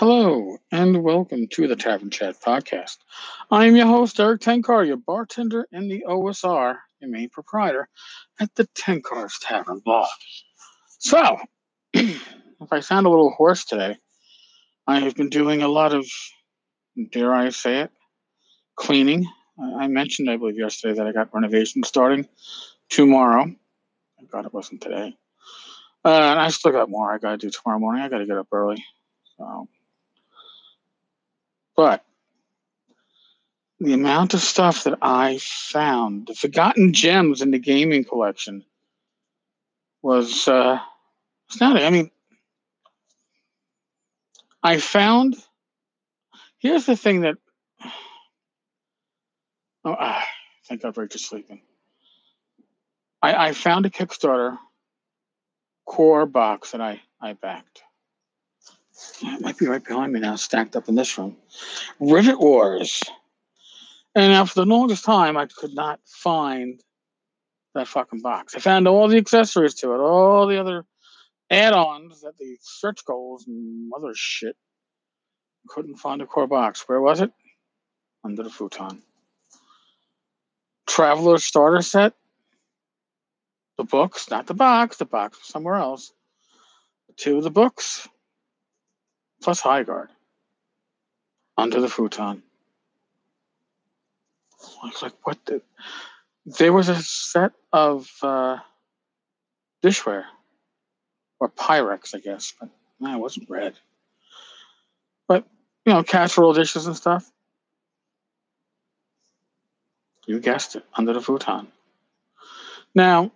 and welcome to the Tavern Chat podcast. I am your host, Erik Tenkar, your bartender in the OSR, your main proprietor at the Tenkar's Tavern Bar. So, if I sound a little hoarse today, I have been doing a lot of, dare I say it, cleaning. I mentioned, I believe, yesterday that I got renovation starting tomorrow. Thank God it wasn't today. Uh, and I still got more I got to do tomorrow morning. I got to get up early. So, but the amount of stuff that I found, the forgotten gems in the gaming collection, was uh, astounding. I mean, I found. Here's the thing that. Oh, ah, thank God Rachel's sleeping. I, I found a Kickstarter core box that I, I backed. It might be right behind me now, stacked up in this room. Rivet Wars. And now, for the longest time, I could not find that fucking box. I found all the accessories to it, all the other add-ons that the stretch goals and shit. Couldn't find a core box. Where was it? Under the futon. Traveller starter set. The books, not the box. The box was somewhere else. Two of the books, plus high guard. Under the futon. I was like, what the? There was a set of uh, dishware, or Pyrex, I guess, but no, it wasn't red. But, you know, casserole dishes and stuff. You guessed it, under the futon. Now,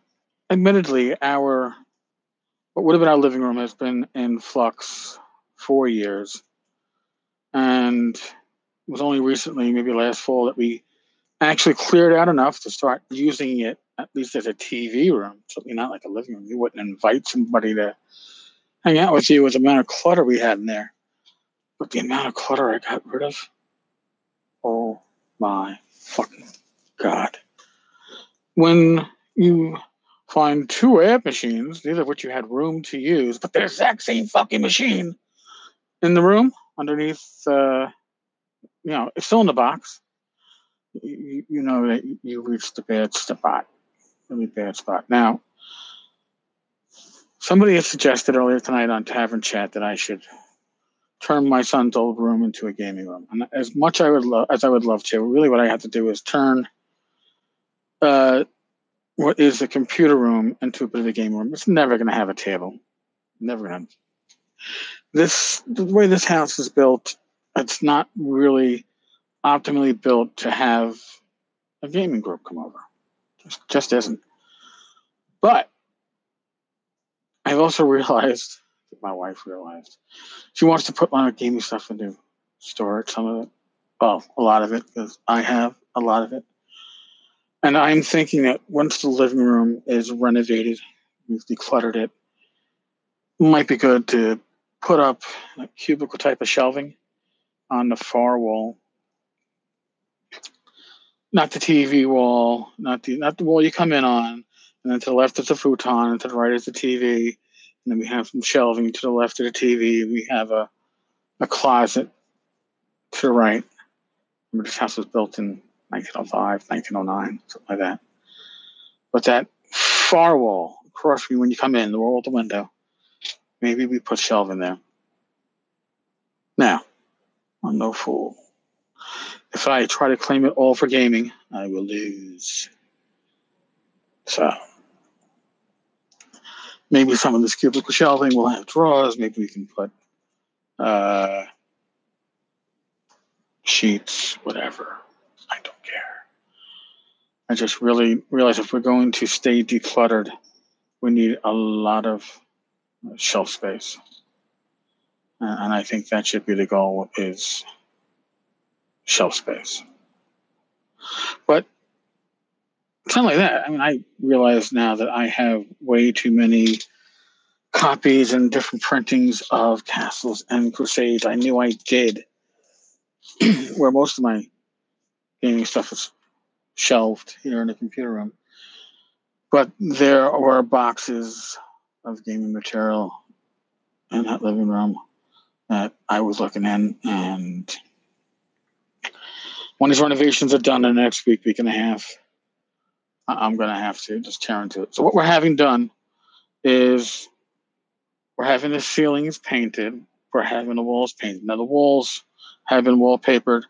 admittedly, our what would have been our living room has been in flux for years, and it was only recently, maybe last fall, that we actually cleared out enough to start using it at least as a TV room. Certainly not like a living room. You wouldn't invite somebody to hang out with you with the amount of clutter we had in there. But the amount of clutter I got rid of, oh my fucking god! When you find two air machines, neither of which you had room to use, but they're the exact same fucking machine in the room underneath, uh, you know, it's still in the box. You, you know that you reached the bad spot, really bad spot. Now, somebody had suggested earlier tonight on Tavern Chat that I should turn my son's old room into a gaming room. And as much I would love as I would love to, really what I have to do is turn uh, what is a computer room into a bit of a game room. It's never going to have a table. Never going to. This the way this house is built, it's not really optimally built to have a gaming group come over. Just, just isn't. But I've also realized, my wife realized, she wants to put my gaming stuff into storage. Some of it, well, a lot of it, because I have a lot of it. And I'm thinking that once the living room is renovated, we've decluttered it, it might be good to put up a cubicle type of shelving on the far wall. Not the TV wall, not the not the wall you come in on, and then to the left is the futon, and to the right is the TV, and then we have some shelving to the left of the TV. We have a a closet to the right. Remember, this house was built in 1905, 1909, something like that. But that far wall across from you when you come in, the wall at the window, maybe we put shelving there. Now, I'm no fool. If I try to claim it all for gaming, I will lose. So, maybe some of this cubicle shelving will have drawers. Maybe we can put uh, sheets, whatever. I don't care. I just really realize if we're going to stay decluttered, we need a lot of shelf space. And I think that should be the goal is shelf space. But it's not like that. I mean, I realize now that I have way too many copies and different printings of Castles and Crusades. I knew I did, where most of my gaming stuff is shelved here in the computer room. But there were boxes of gaming material in that living room that I was looking in, and when these renovations are done in the next week, week and a half, I'm going to have to just tear into it. So what we're having done is we're having the ceilings painted. We're having the walls painted. Now the walls have been wallpapered,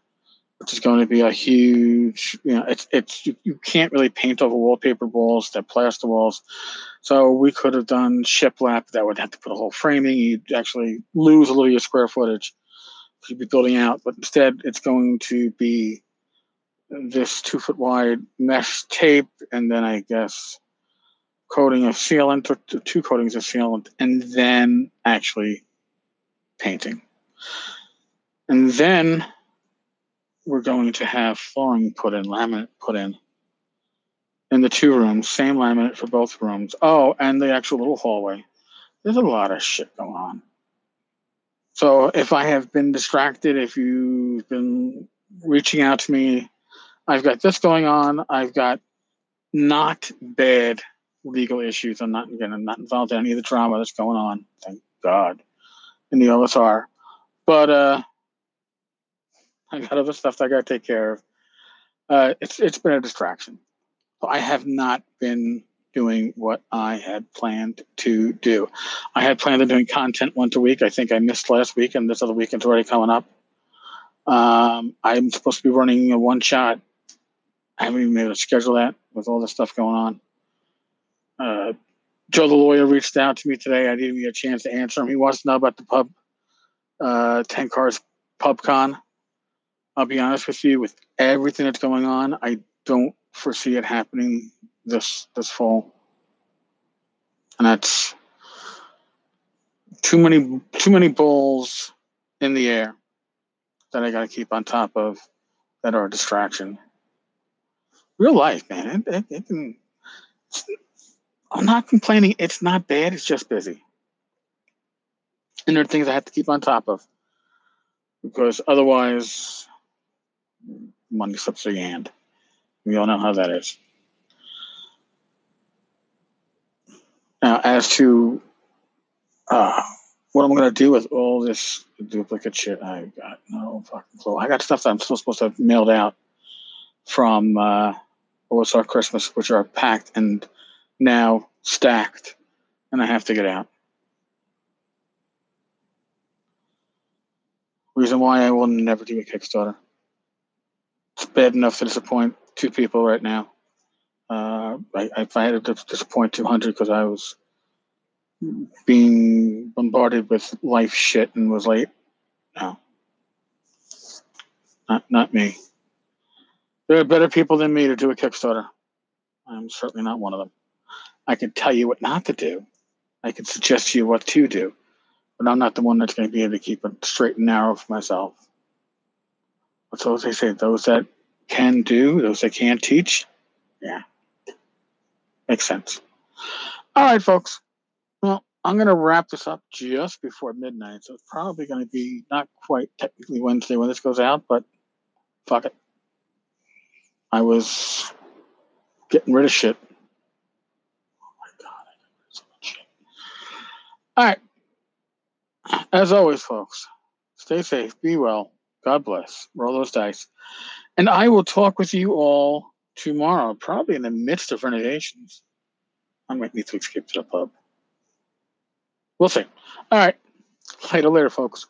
which is going to be a huge. You know, it's it's you, you can't really paint over wallpaper walls. They're plaster walls. So we could have done shiplap. That would have to put a whole framing. You'd actually lose a little of your square footage. You'd be building out, but instead it's going to be this two foot wide mesh tape, and then I guess coating of sealant or two coatings of sealant, and then actually painting. And then we're going to have flooring put in, laminate put in in the two rooms, same laminate for both rooms. Oh, and the actual little hallway. There's a lot of shit going on. So if I have been distracted, if you've been reaching out to me, I've got this going on. I've got not bad legal issues. I'm not again, I'm not involved in any of the drama that's going on. Thank God. In the OSR. But uh I got other stuff that I gotta take care of. Uh it's it's been a distraction. I have not been doing what I had planned to do. I had planned on doing content once a week. I think I missed last week, and this other weekend's already coming up. Um, I'm supposed to be running a one shot. I haven't even been able to schedule that with all the stuff going on. Uh, Joe the lawyer reached out to me today. I didn't get a chance to answer him. He wants to know about the pub, uh, Tenkar's PubCon. I'll be honest with you, with everything that's going on, I don't foresee it happening this this fall. And that's too many too many balls in the air that I got to keep on top of that are a distraction. Real life, man. It, it, it can, I'm not complaining. It's not bad. It's just busy. And there are things I have to keep on top of because otherwise, money slips through your hand. We all know how that is. Now, as to uh, what I'm going to do with all this duplicate shit, I got no fucking clue. I got stuff that I'm still supposed to have mailed out from uh, OSR Christmas, which are packed and now stacked, and I have to get out. Reason why I will never do a Kickstarter. Bad enough to disappoint two people right now. Uh, I, if I had to disappoint 200 because I was being bombarded with life shit and was late. No, not not me. There are better people than me to do a Kickstarter. I'm certainly not one of them. I can tell you what not to do. I can suggest to you what to do, but I'm not the one that's going to be able to keep it straight and narrow for myself. But so as they say, those that can do, those that can't teach, yeah, makes sense. All right, folks. Well, I'm going to wrap this up just before midnight, so it's probably going to be not quite technically Wednesday when this goes out, but fuck it. I was getting rid of shit. Oh my god, I got rid of so much shit. All right. As always, folks, stay safe, be well, God bless, roll those dice. And I will talk with you all tomorrow, probably in the midst of renovations. I might need to escape to the pub. We'll see. All right. Later, later, folks.